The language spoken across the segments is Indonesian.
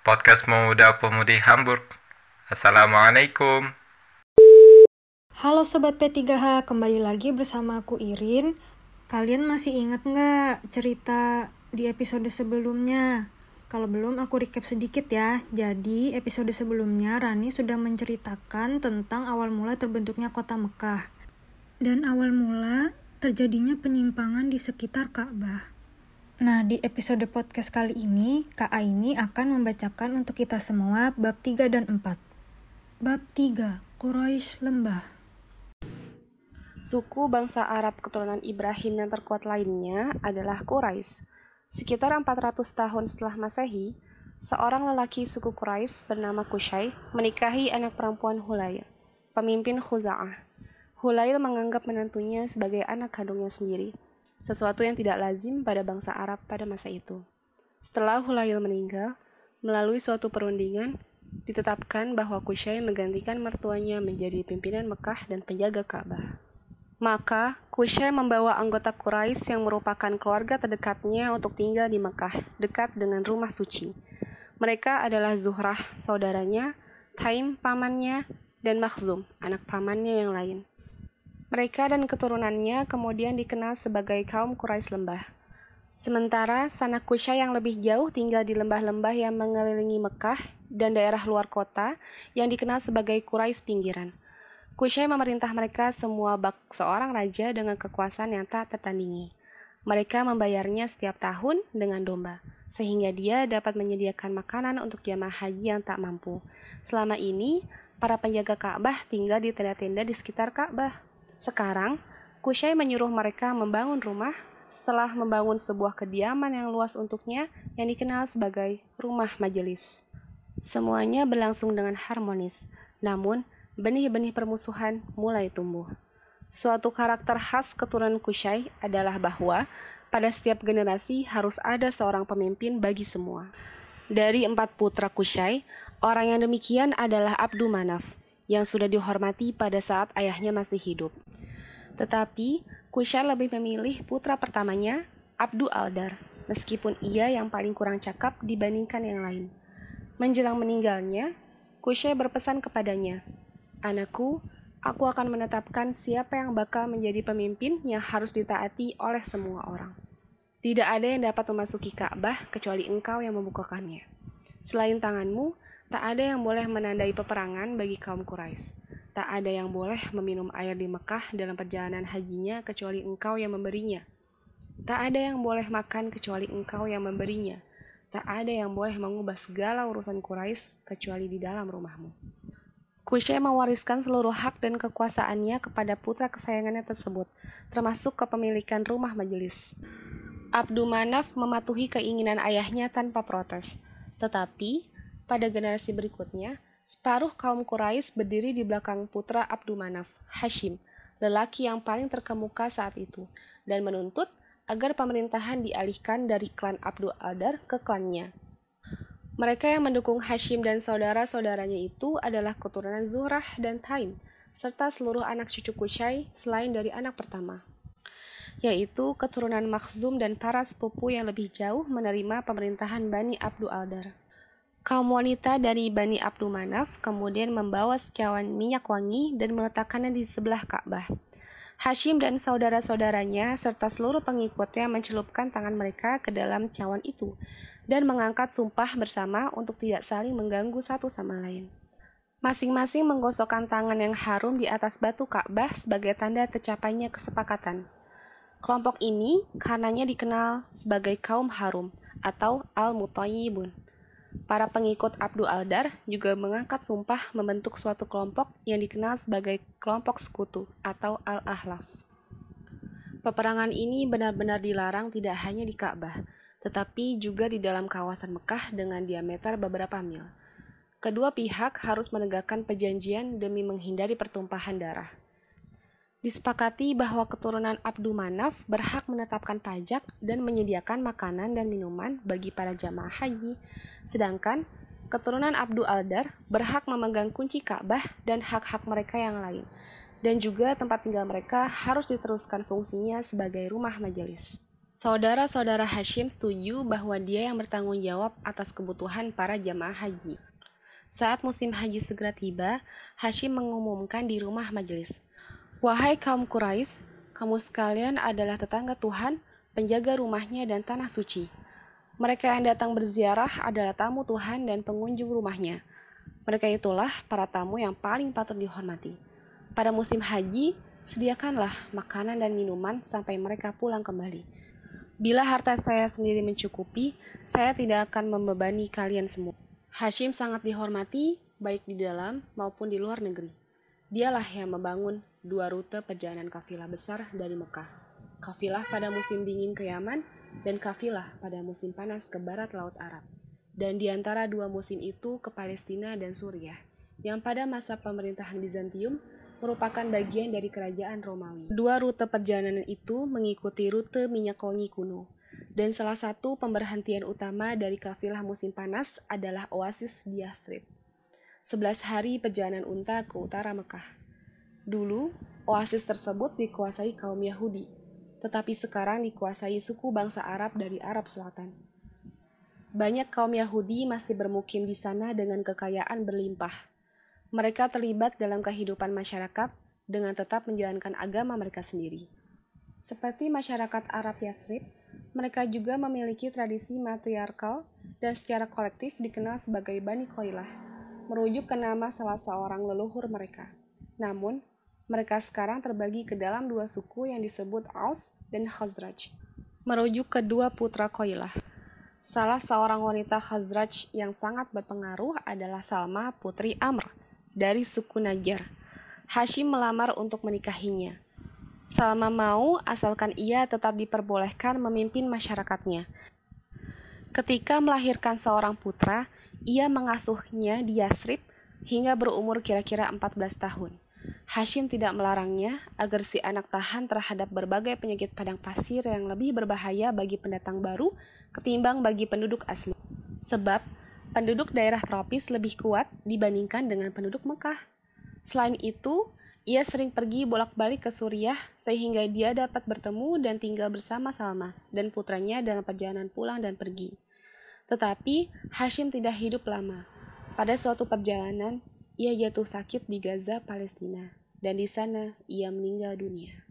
podcast Pemuda Pemudi Hamburg. Assalamualaikum. Halo Sobat P3H, kembali lagi bersama aku Irin. Kalian masih ingat nggak cerita di episode sebelumnya? Kalau belum, aku recap sedikit ya. Jadi, episode sebelumnya Rani sudah menceritakan tentang awal mula terbentuknya kota Mekah. Dan awal mula terjadinya penyimpangan di sekitar Ka'bah. Nah, di episode podcast kali ini, Kak Aini akan membacakan untuk kita semua bab 3 dan 4. Bab 3, Quraisy Lembah. Suku bangsa Arab keturunan Ibrahim yang terkuat lainnya adalah Quraisy. Sekitar 400 tahun setelah Masehi, seorang lelaki suku Quraisy bernama Kushay menikahi anak perempuan Hulail, pemimpin Khuza'ah. Hulail menganggap menantunya sebagai anak kandungnya sendiri, sesuatu yang tidak lazim pada bangsa Arab pada masa itu. Setelah Hulail meninggal, melalui suatu perundingan, ditetapkan bahwa Kushay menggantikan mertuanya menjadi pimpinan Mekah dan penjaga Ka'bah. Maka, Kushay membawa anggota Quraisy yang merupakan keluarga terdekatnya untuk tinggal di Mekah, dekat dengan rumah suci. Mereka adalah Zuhrah, saudaranya, Taim, pamannya, dan Makhzum, anak pamannya yang lain. Mereka dan keturunannya kemudian dikenal sebagai kaum Quraisy lembah. Sementara sanak Kushay yang lebih jauh tinggal di lembah-lembah yang mengelilingi Mekah dan daerah luar kota yang dikenal sebagai Quraisy pinggiran. Kushay memerintah mereka semua bak seorang raja dengan kekuasaan yang tak tertandingi. Mereka membayarnya setiap tahun dengan domba, sehingga dia dapat menyediakan makanan untuk jamaah haji yang tak mampu. Selama ini, para penjaga Ka'bah tinggal di tenda-tenda di sekitar Ka'bah. Sekarang, Kushay menyuruh mereka membangun rumah setelah membangun sebuah kediaman yang luas untuknya yang dikenal sebagai rumah majelis. Semuanya berlangsung dengan harmonis, namun benih-benih permusuhan mulai tumbuh. Suatu karakter khas keturunan Kushay adalah bahwa pada setiap generasi harus ada seorang pemimpin bagi semua. Dari empat putra Kushay, orang yang demikian adalah Abdu Manaf, yang sudah dihormati pada saat ayahnya masih hidup. Tetapi, Kushay lebih memilih putra pertamanya, Abdu Aldar, meskipun ia yang paling kurang cakap dibandingkan yang lain. Menjelang meninggalnya, Kushay berpesan kepadanya, Anakku, aku akan menetapkan siapa yang bakal menjadi pemimpin yang harus ditaati oleh semua orang. Tidak ada yang dapat memasuki Ka'bah kecuali engkau yang membukakannya. Selain tanganmu, tak ada yang boleh menandai peperangan bagi kaum Quraisy. Tak ada yang boleh meminum air di Mekah dalam perjalanan hajinya kecuali engkau yang memberinya. Tak ada yang boleh makan kecuali engkau yang memberinya. Tak ada yang boleh mengubah segala urusan Quraisy kecuali di dalam rumahmu. Kushay mewariskan seluruh hak dan kekuasaannya kepada putra kesayangannya tersebut, termasuk kepemilikan rumah majelis. Abdu Manaf mematuhi keinginan ayahnya tanpa protes. Tetapi, pada generasi berikutnya, separuh kaum Quraisy berdiri di belakang putra Abdu Manaf, Hashim, lelaki yang paling terkemuka saat itu, dan menuntut agar pemerintahan dialihkan dari klan Abdul Adar ke klannya, mereka yang mendukung Hashim dan saudara-saudaranya itu adalah keturunan Zuhrah dan Taim, serta seluruh anak cucu Kushay selain dari anak pertama, yaitu keturunan Makhzum dan para sepupu yang lebih jauh menerima pemerintahan Bani Abdu Aldar. Kaum wanita dari Bani Abdu Manaf kemudian membawa secawan minyak wangi dan meletakkannya di sebelah Ka'bah. Hashim dan saudara-saudaranya serta seluruh pengikutnya mencelupkan tangan mereka ke dalam cawan itu dan mengangkat sumpah bersama untuk tidak saling mengganggu satu sama lain. Masing-masing menggosokkan tangan yang harum di atas batu Ka'bah sebagai tanda tercapainya kesepakatan. Kelompok ini karenanya dikenal sebagai kaum harum atau al-mutayyibun. Para pengikut Abdul Aldar juga mengangkat sumpah membentuk suatu kelompok yang dikenal sebagai kelompok sekutu atau al-ahlaf. Peperangan ini benar-benar dilarang tidak hanya di Ka'bah, tetapi juga di dalam kawasan Mekah dengan diameter beberapa mil. Kedua pihak harus menegakkan perjanjian demi menghindari pertumpahan darah. Disepakati bahwa keturunan Abdu Manaf berhak menetapkan pajak dan menyediakan makanan dan minuman bagi para jamaah haji, sedangkan keturunan Abdu Aldar berhak memegang kunci Ka'bah dan hak-hak mereka yang lain, dan juga tempat tinggal mereka harus diteruskan fungsinya sebagai rumah majelis. Saudara-saudara Hashim setuju bahwa dia yang bertanggung jawab atas kebutuhan para jamaah haji. Saat musim haji segera tiba, Hashim mengumumkan di rumah majelis, Wahai kaum Quraisy, kamu sekalian adalah tetangga Tuhan, penjaga rumahnya dan tanah suci. Mereka yang datang berziarah adalah tamu Tuhan dan pengunjung rumahnya. Mereka itulah para tamu yang paling patut dihormati. Pada musim haji, sediakanlah makanan dan minuman sampai mereka pulang kembali. Bila harta saya sendiri mencukupi, saya tidak akan membebani kalian semua. Hashim sangat dihormati, baik di dalam maupun di luar negeri. Dialah yang membangun dua rute perjalanan kafilah besar dari Mekah. Kafilah pada musim dingin ke Yaman dan kafilah pada musim panas ke barat Laut Arab. Dan di antara dua musim itu ke Palestina dan Suriah, yang pada masa pemerintahan Bizantium merupakan bagian dari kerajaan Romawi. Dua rute perjalanan itu mengikuti rute minyak wangi kuno, dan salah satu pemberhentian utama dari kafilah musim panas adalah oasis di Yathrib. 11 hari perjalanan unta ke utara Mekah. Dulu, oasis tersebut dikuasai kaum Yahudi, tetapi sekarang dikuasai suku bangsa Arab dari Arab Selatan. Banyak kaum Yahudi masih bermukim di sana dengan kekayaan berlimpah. Mereka terlibat dalam kehidupan masyarakat dengan tetap menjalankan agama mereka sendiri. Seperti masyarakat Arab Yathrib, mereka juga memiliki tradisi matriarkal dan secara kolektif dikenal sebagai Bani Qoilah, merujuk ke nama salah seorang leluhur mereka. Namun, mereka sekarang terbagi ke dalam dua suku yang disebut Aus dan Khazraj, merujuk kedua putra Koilah. Salah seorang wanita Khazraj yang sangat berpengaruh adalah Salma putri Amr dari suku Najar. Hashim melamar untuk menikahinya. Salma mau asalkan ia tetap diperbolehkan memimpin masyarakatnya. Ketika melahirkan seorang putra, ia mengasuhnya di Yasrib hingga berumur kira-kira 14 tahun. Hashim tidak melarangnya agar si anak tahan terhadap berbagai penyakit padang pasir yang lebih berbahaya bagi pendatang baru ketimbang bagi penduduk asli. Sebab penduduk daerah tropis lebih kuat dibandingkan dengan penduduk Mekah. Selain itu, ia sering pergi bolak-balik ke Suriah sehingga dia dapat bertemu dan tinggal bersama Salma dan putranya dalam perjalanan pulang dan pergi. Tetapi Hashim tidak hidup lama. Pada suatu perjalanan, ia jatuh sakit di Gaza, Palestina dan di sana ia meninggal dunia.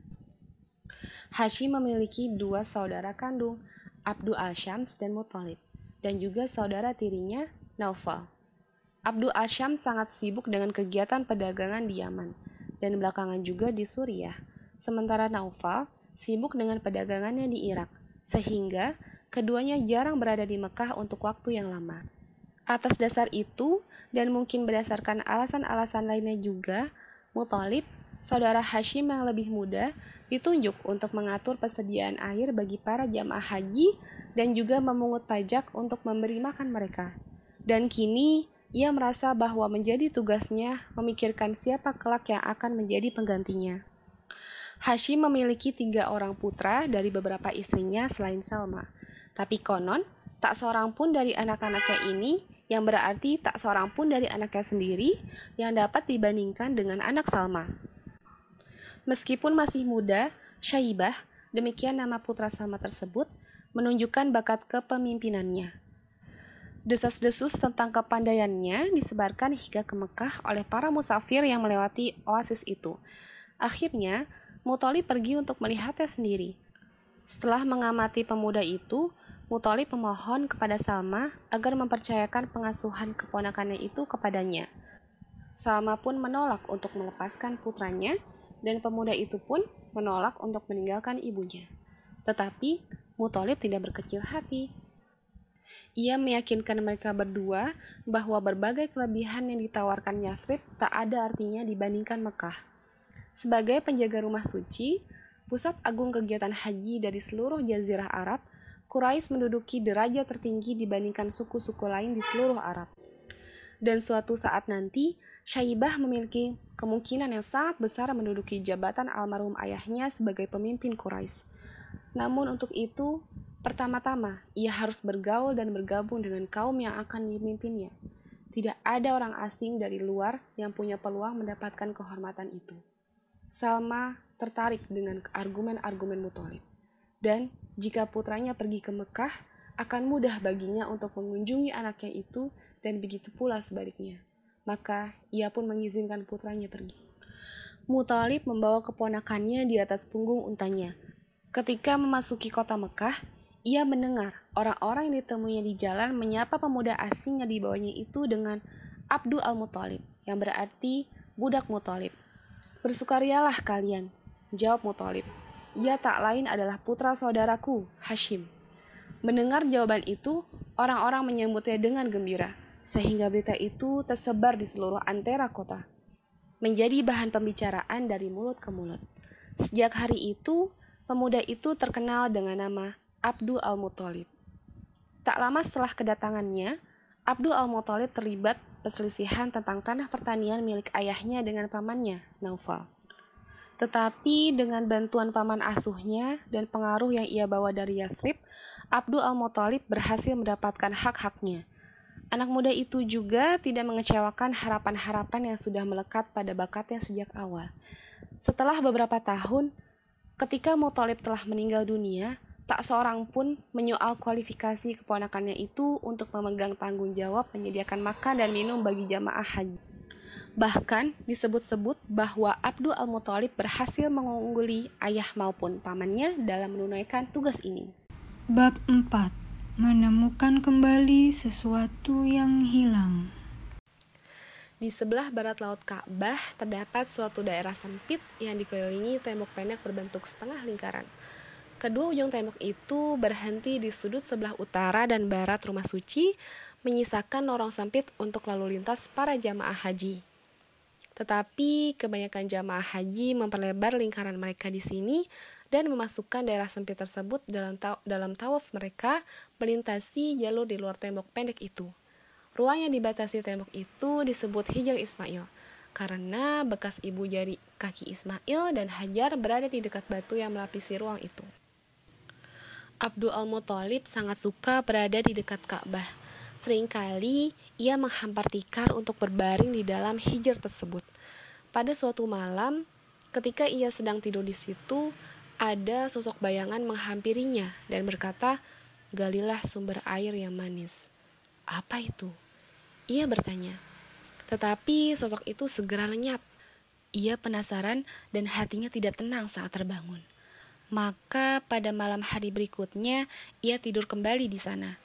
Hashim memiliki dua saudara kandung, Abdul al-Shams dan Muthalib, dan juga saudara tirinya, Naufal. Abdul al-Shams sangat sibuk dengan kegiatan perdagangan di Yaman, dan belakangan juga di Suriah, sementara Naufal sibuk dengan perdagangannya di Irak, sehingga keduanya jarang berada di Mekah untuk waktu yang lama. Atas dasar itu, dan mungkin berdasarkan alasan-alasan lainnya juga, Muthalib, saudara Hashim yang lebih muda, ditunjuk untuk mengatur persediaan air bagi para jamaah haji dan juga memungut pajak untuk memberi makan mereka. Dan kini, ia merasa bahwa menjadi tugasnya memikirkan siapa kelak yang akan menjadi penggantinya. Hashim memiliki tiga orang putra dari beberapa istrinya selain Salma. Tapi konon, tak seorang pun dari anak-anaknya ini yang berarti tak seorang pun dari anaknya sendiri yang dapat dibandingkan dengan anak Salma. Meskipun masih muda, Syaibah, demikian nama putra Salma tersebut, menunjukkan bakat kepemimpinannya. Desas-desus tentang kepandaiannya disebarkan hingga ke Mekah oleh para musafir yang melewati oasis itu. Akhirnya, Mutoli pergi untuk melihatnya sendiri. Setelah mengamati pemuda itu, Muthalib memohon kepada Salma agar mempercayakan pengasuhan keponakannya itu kepadanya. Salma pun menolak untuk melepaskan putranya dan pemuda itu pun menolak untuk meninggalkan ibunya. Tetapi Muthalib tidak berkecil hati. Ia meyakinkan mereka berdua bahwa berbagai kelebihan yang ditawarkan Yathrib tak ada artinya dibandingkan Mekah. Sebagai penjaga rumah suci, pusat agung kegiatan haji dari seluruh jazirah Arab, Quraisy menduduki derajat tertinggi dibandingkan suku-suku lain di seluruh Arab. Dan suatu saat nanti, Syaibah memiliki kemungkinan yang sangat besar menduduki jabatan almarhum ayahnya sebagai pemimpin Quraisy. Namun untuk itu, pertama-tama ia harus bergaul dan bergabung dengan kaum yang akan dimimpinnya. Tidak ada orang asing dari luar yang punya peluang mendapatkan kehormatan itu. Salma tertarik dengan argumen-argumen Muthalib dan jika putranya pergi ke Mekah, akan mudah baginya untuk mengunjungi anaknya itu dan begitu pula sebaliknya. Maka ia pun mengizinkan putranya pergi. Mutalib membawa keponakannya di atas punggung untanya. Ketika memasuki kota Mekah, ia mendengar orang-orang yang ditemuinya di jalan menyapa pemuda asing yang dibawanya itu dengan Abdul Al-Muttalib, yang berarti budak Muttalib. Bersukarialah kalian, jawab Muttalib. Ia tak lain adalah putra saudaraku, Hashim. Mendengar jawaban itu, orang-orang menyambutnya dengan gembira, sehingga berita itu tersebar di seluruh antera kota menjadi bahan pembicaraan dari mulut ke mulut. Sejak hari itu, pemuda itu terkenal dengan nama Abdul Al-Muttalib. Tak lama setelah kedatangannya, Abdul Al-Muttalib terlibat perselisihan tentang tanah pertanian milik ayahnya dengan pamannya, Naufal. Tetapi dengan bantuan paman asuhnya dan pengaruh yang ia bawa dari Yathrib, Abdul Al-Muttalib berhasil mendapatkan hak-haknya – Anak muda itu juga tidak mengecewakan harapan-harapan yang sudah melekat pada bakatnya sejak awal. Setelah beberapa tahun, ketika Muthalib telah meninggal dunia, tak seorang pun menyoal kualifikasi keponakannya itu untuk memegang tanggung jawab menyediakan makan dan minum bagi jamaah haji. Bahkan disebut-sebut bahwa Abdul Al-Muthalib berhasil mengungguli ayah maupun pamannya dalam menunaikan tugas ini. Bab 4 menemukan kembali sesuatu yang hilang. Di sebelah barat laut Ka'bah terdapat suatu daerah sempit yang dikelilingi tembok pendek berbentuk setengah lingkaran. Kedua ujung tembok itu berhenti di sudut sebelah utara dan barat rumah suci, menyisakan lorong sempit untuk lalu lintas para jamaah haji. Tetapi kebanyakan jamaah haji memperlebar lingkaran mereka di sini dan memasukkan daerah sempit tersebut dalam ta dalam tawaf mereka melintasi jalur di luar tembok pendek itu. Ruang yang dibatasi tembok itu disebut Hijr Ismail karena bekas ibu jari kaki Ismail dan Hajar berada di dekat batu yang melapisi ruang itu. Abdul Al-Muttalib sangat suka berada di dekat Ka'bah. Seringkali ia menghampar tikar untuk berbaring di dalam hijr tersebut. Pada suatu malam, ketika ia sedang tidur di situ, ada sosok bayangan menghampirinya dan berkata, "Galilah sumber air yang manis." Apa itu? Ia bertanya. Tetapi sosok itu segera lenyap. Ia penasaran dan hatinya tidak tenang saat terbangun. Maka pada malam hari berikutnya ia tidur kembali di sana.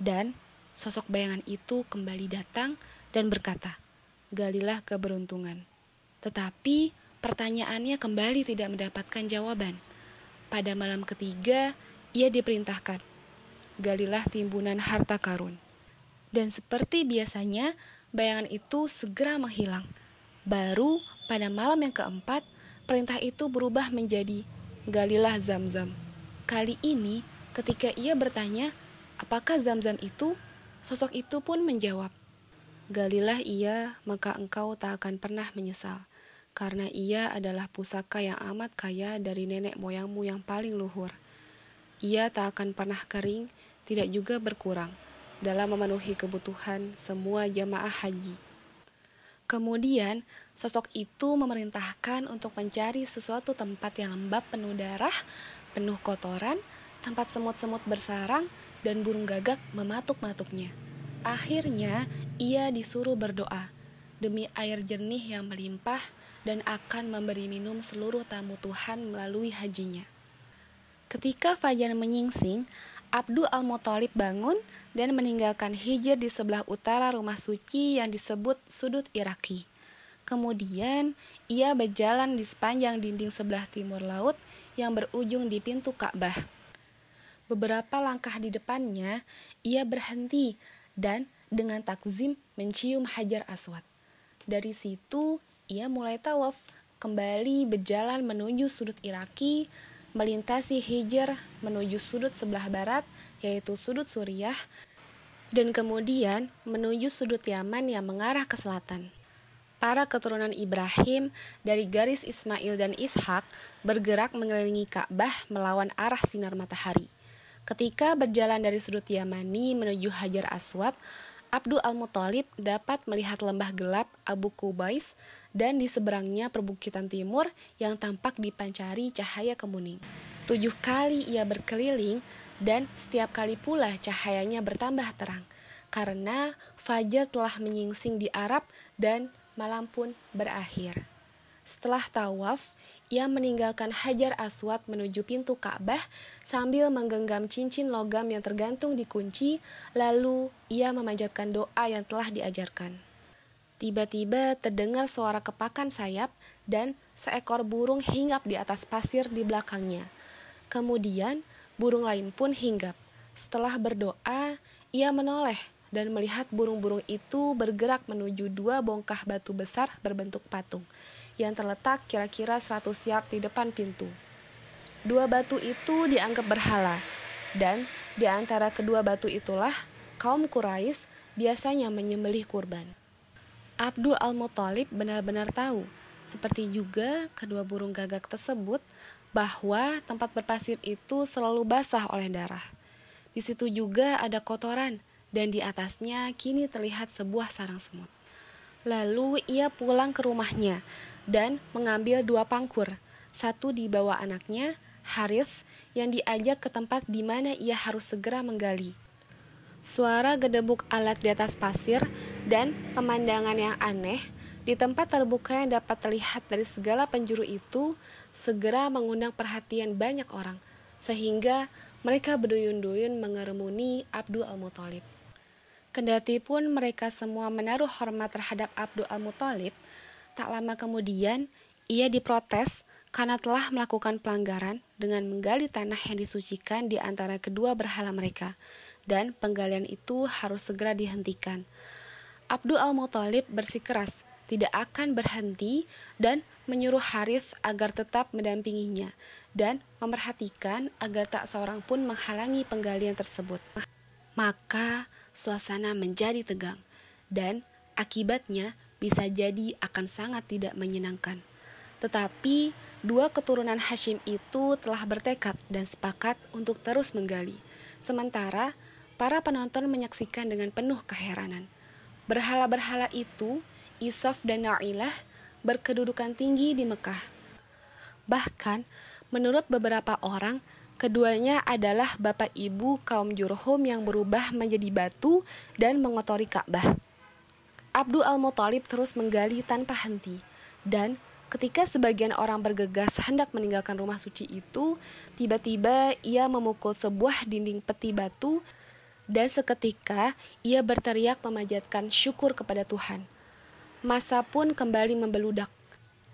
Dan sosok bayangan itu kembali datang dan berkata, "Galilah keberuntungan." Tetapi pertanyaannya kembali tidak mendapatkan jawaban. Pada malam ketiga, ia diperintahkan, galilah timbunan harta karun. Dan seperti biasanya, bayangan itu segera menghilang. Baru pada malam yang keempat, perintah itu berubah menjadi galilah zam-zam. Kali ini, ketika ia bertanya, apakah zam-zam itu? Sosok itu pun menjawab, Galilah ia, maka engkau tak akan pernah menyesal karena ia adalah pusaka yang amat kaya dari nenek moyangmu yang paling luhur. Ia tak akan pernah kering, tidak juga berkurang dalam memenuhi kebutuhan semua jamaah haji. Kemudian, sosok itu memerintahkan untuk mencari sesuatu tempat yang lembab penuh darah, penuh kotoran, tempat semut-semut bersarang, dan burung gagak mematuk-matuknya. Akhirnya, ia disuruh berdoa demi air jernih yang melimpah dan akan memberi minum seluruh tamu Tuhan melalui hajinya. Ketika Fajar menyingsing, Abdul Al-Muttalib bangun dan meninggalkan hijr di sebelah utara rumah suci yang disebut sudut Iraki. Kemudian, ia berjalan di sepanjang dinding sebelah timur laut yang berujung di pintu Ka'bah. Beberapa langkah di depannya, ia berhenti dan dengan takzim mencium Hajar Aswad. Dari situ, ia mulai tawaf, kembali berjalan menuju sudut Iraki, melintasi Hijr menuju sudut sebelah barat, yaitu sudut Suriah, dan kemudian menuju sudut Yaman yang mengarah ke selatan. Para keturunan Ibrahim dari garis Ismail dan Ishak bergerak mengelilingi Ka'bah melawan arah sinar matahari. Ketika berjalan dari sudut Yamani menuju Hajar Aswad, Abdul Al-Muttalib dapat melihat lembah gelap Abu Kubais dan di seberangnya perbukitan timur yang tampak dipancari cahaya kemuning. Tujuh kali ia berkeliling dan setiap kali pula cahayanya bertambah terang karena fajar telah menyingsing di Arab dan malam pun berakhir. Setelah tawaf, ia meninggalkan Hajar Aswad menuju pintu Ka'bah sambil menggenggam cincin logam yang tergantung di kunci, lalu ia memanjatkan doa yang telah diajarkan. Tiba-tiba terdengar suara kepakan sayap dan seekor burung hinggap di atas pasir di belakangnya. Kemudian, burung lain pun hinggap. Setelah berdoa, ia menoleh dan melihat burung-burung itu bergerak menuju dua bongkah batu besar berbentuk patung yang terletak kira-kira 100 yard di depan pintu. Dua batu itu dianggap berhala, dan di antara kedua batu itulah kaum Quraisy biasanya menyembelih kurban. Abdul Al-Muthalib benar-benar tahu, seperti juga kedua burung gagak tersebut, bahwa tempat berpasir itu selalu basah oleh darah. Di situ juga ada kotoran, dan di atasnya kini terlihat sebuah sarang semut. Lalu ia pulang ke rumahnya dan mengambil dua pangkur, satu di bawah anaknya, Harith, yang diajak ke tempat di mana ia harus segera menggali. Suara gedebuk alat di atas pasir dan pemandangan yang aneh di tempat terbuka yang dapat terlihat dari segala penjuru itu segera mengundang perhatian banyak orang, sehingga mereka berduyun-duyun mengerumuni Abdul Al-Muthalib. Kendati pun mereka semua menaruh hormat terhadap Abdul Al-Muthalib, Tak lama kemudian, ia diprotes karena telah melakukan pelanggaran dengan menggali tanah yang disucikan di antara kedua berhala mereka, dan penggalian itu harus segera dihentikan. Abdul al-Muthalib bersikeras tidak akan berhenti dan menyuruh Harith agar tetap mendampinginya dan memperhatikan agar tak seorang pun menghalangi penggalian tersebut. Maka suasana menjadi tegang dan akibatnya bisa jadi akan sangat tidak menyenangkan. Tetapi dua keturunan Hashim itu telah bertekad dan sepakat untuk terus menggali. Sementara para penonton menyaksikan dengan penuh keheranan. Berhala-berhala itu, Isaf dan Na'ilah, berkedudukan tinggi di Mekah. Bahkan, menurut beberapa orang, keduanya adalah bapak ibu kaum Jurhum yang berubah menjadi batu dan mengotori Ka'bah. Abdul Al-Muthalib terus menggali tanpa henti. Dan ketika sebagian orang bergegas hendak meninggalkan rumah suci itu, tiba-tiba ia memukul sebuah dinding peti batu dan seketika ia berteriak memanjatkan syukur kepada Tuhan. Masa pun kembali membeludak.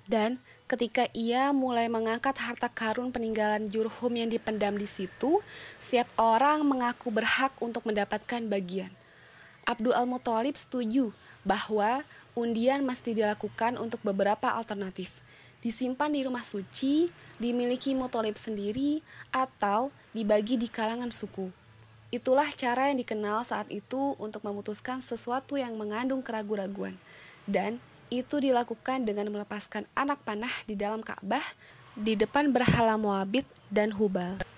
Dan ketika ia mulai mengangkat harta karun peninggalan Jurhum yang dipendam di situ, setiap orang mengaku berhak untuk mendapatkan bagian. Abdul Al-Muthalib setuju bahwa undian mesti dilakukan untuk beberapa alternatif. Disimpan di rumah suci, dimiliki mutolib sendiri, atau dibagi di kalangan suku. Itulah cara yang dikenal saat itu untuk memutuskan sesuatu yang mengandung keraguan-raguan. Dan itu dilakukan dengan melepaskan anak panah di dalam Ka'bah di depan berhala Moabit dan Hubal.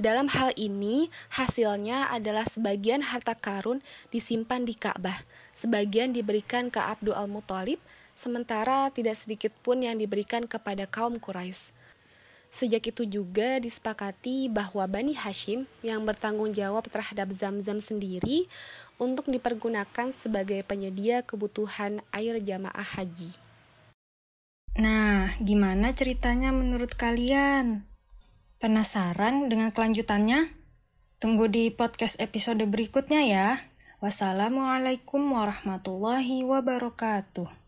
Dalam hal ini, hasilnya adalah sebagian harta karun disimpan di Ka'bah, sebagian diberikan ke Abdul Al-Muthalib, sementara tidak sedikit pun yang diberikan kepada kaum Quraisy. Sejak itu juga disepakati bahwa Bani Hashim yang bertanggung jawab terhadap Zam-Zam sendiri untuk dipergunakan sebagai penyedia kebutuhan air jamaah haji. Nah, gimana ceritanya menurut kalian? Penasaran dengan kelanjutannya? Tunggu di podcast episode berikutnya ya. Wassalamualaikum warahmatullahi wabarakatuh.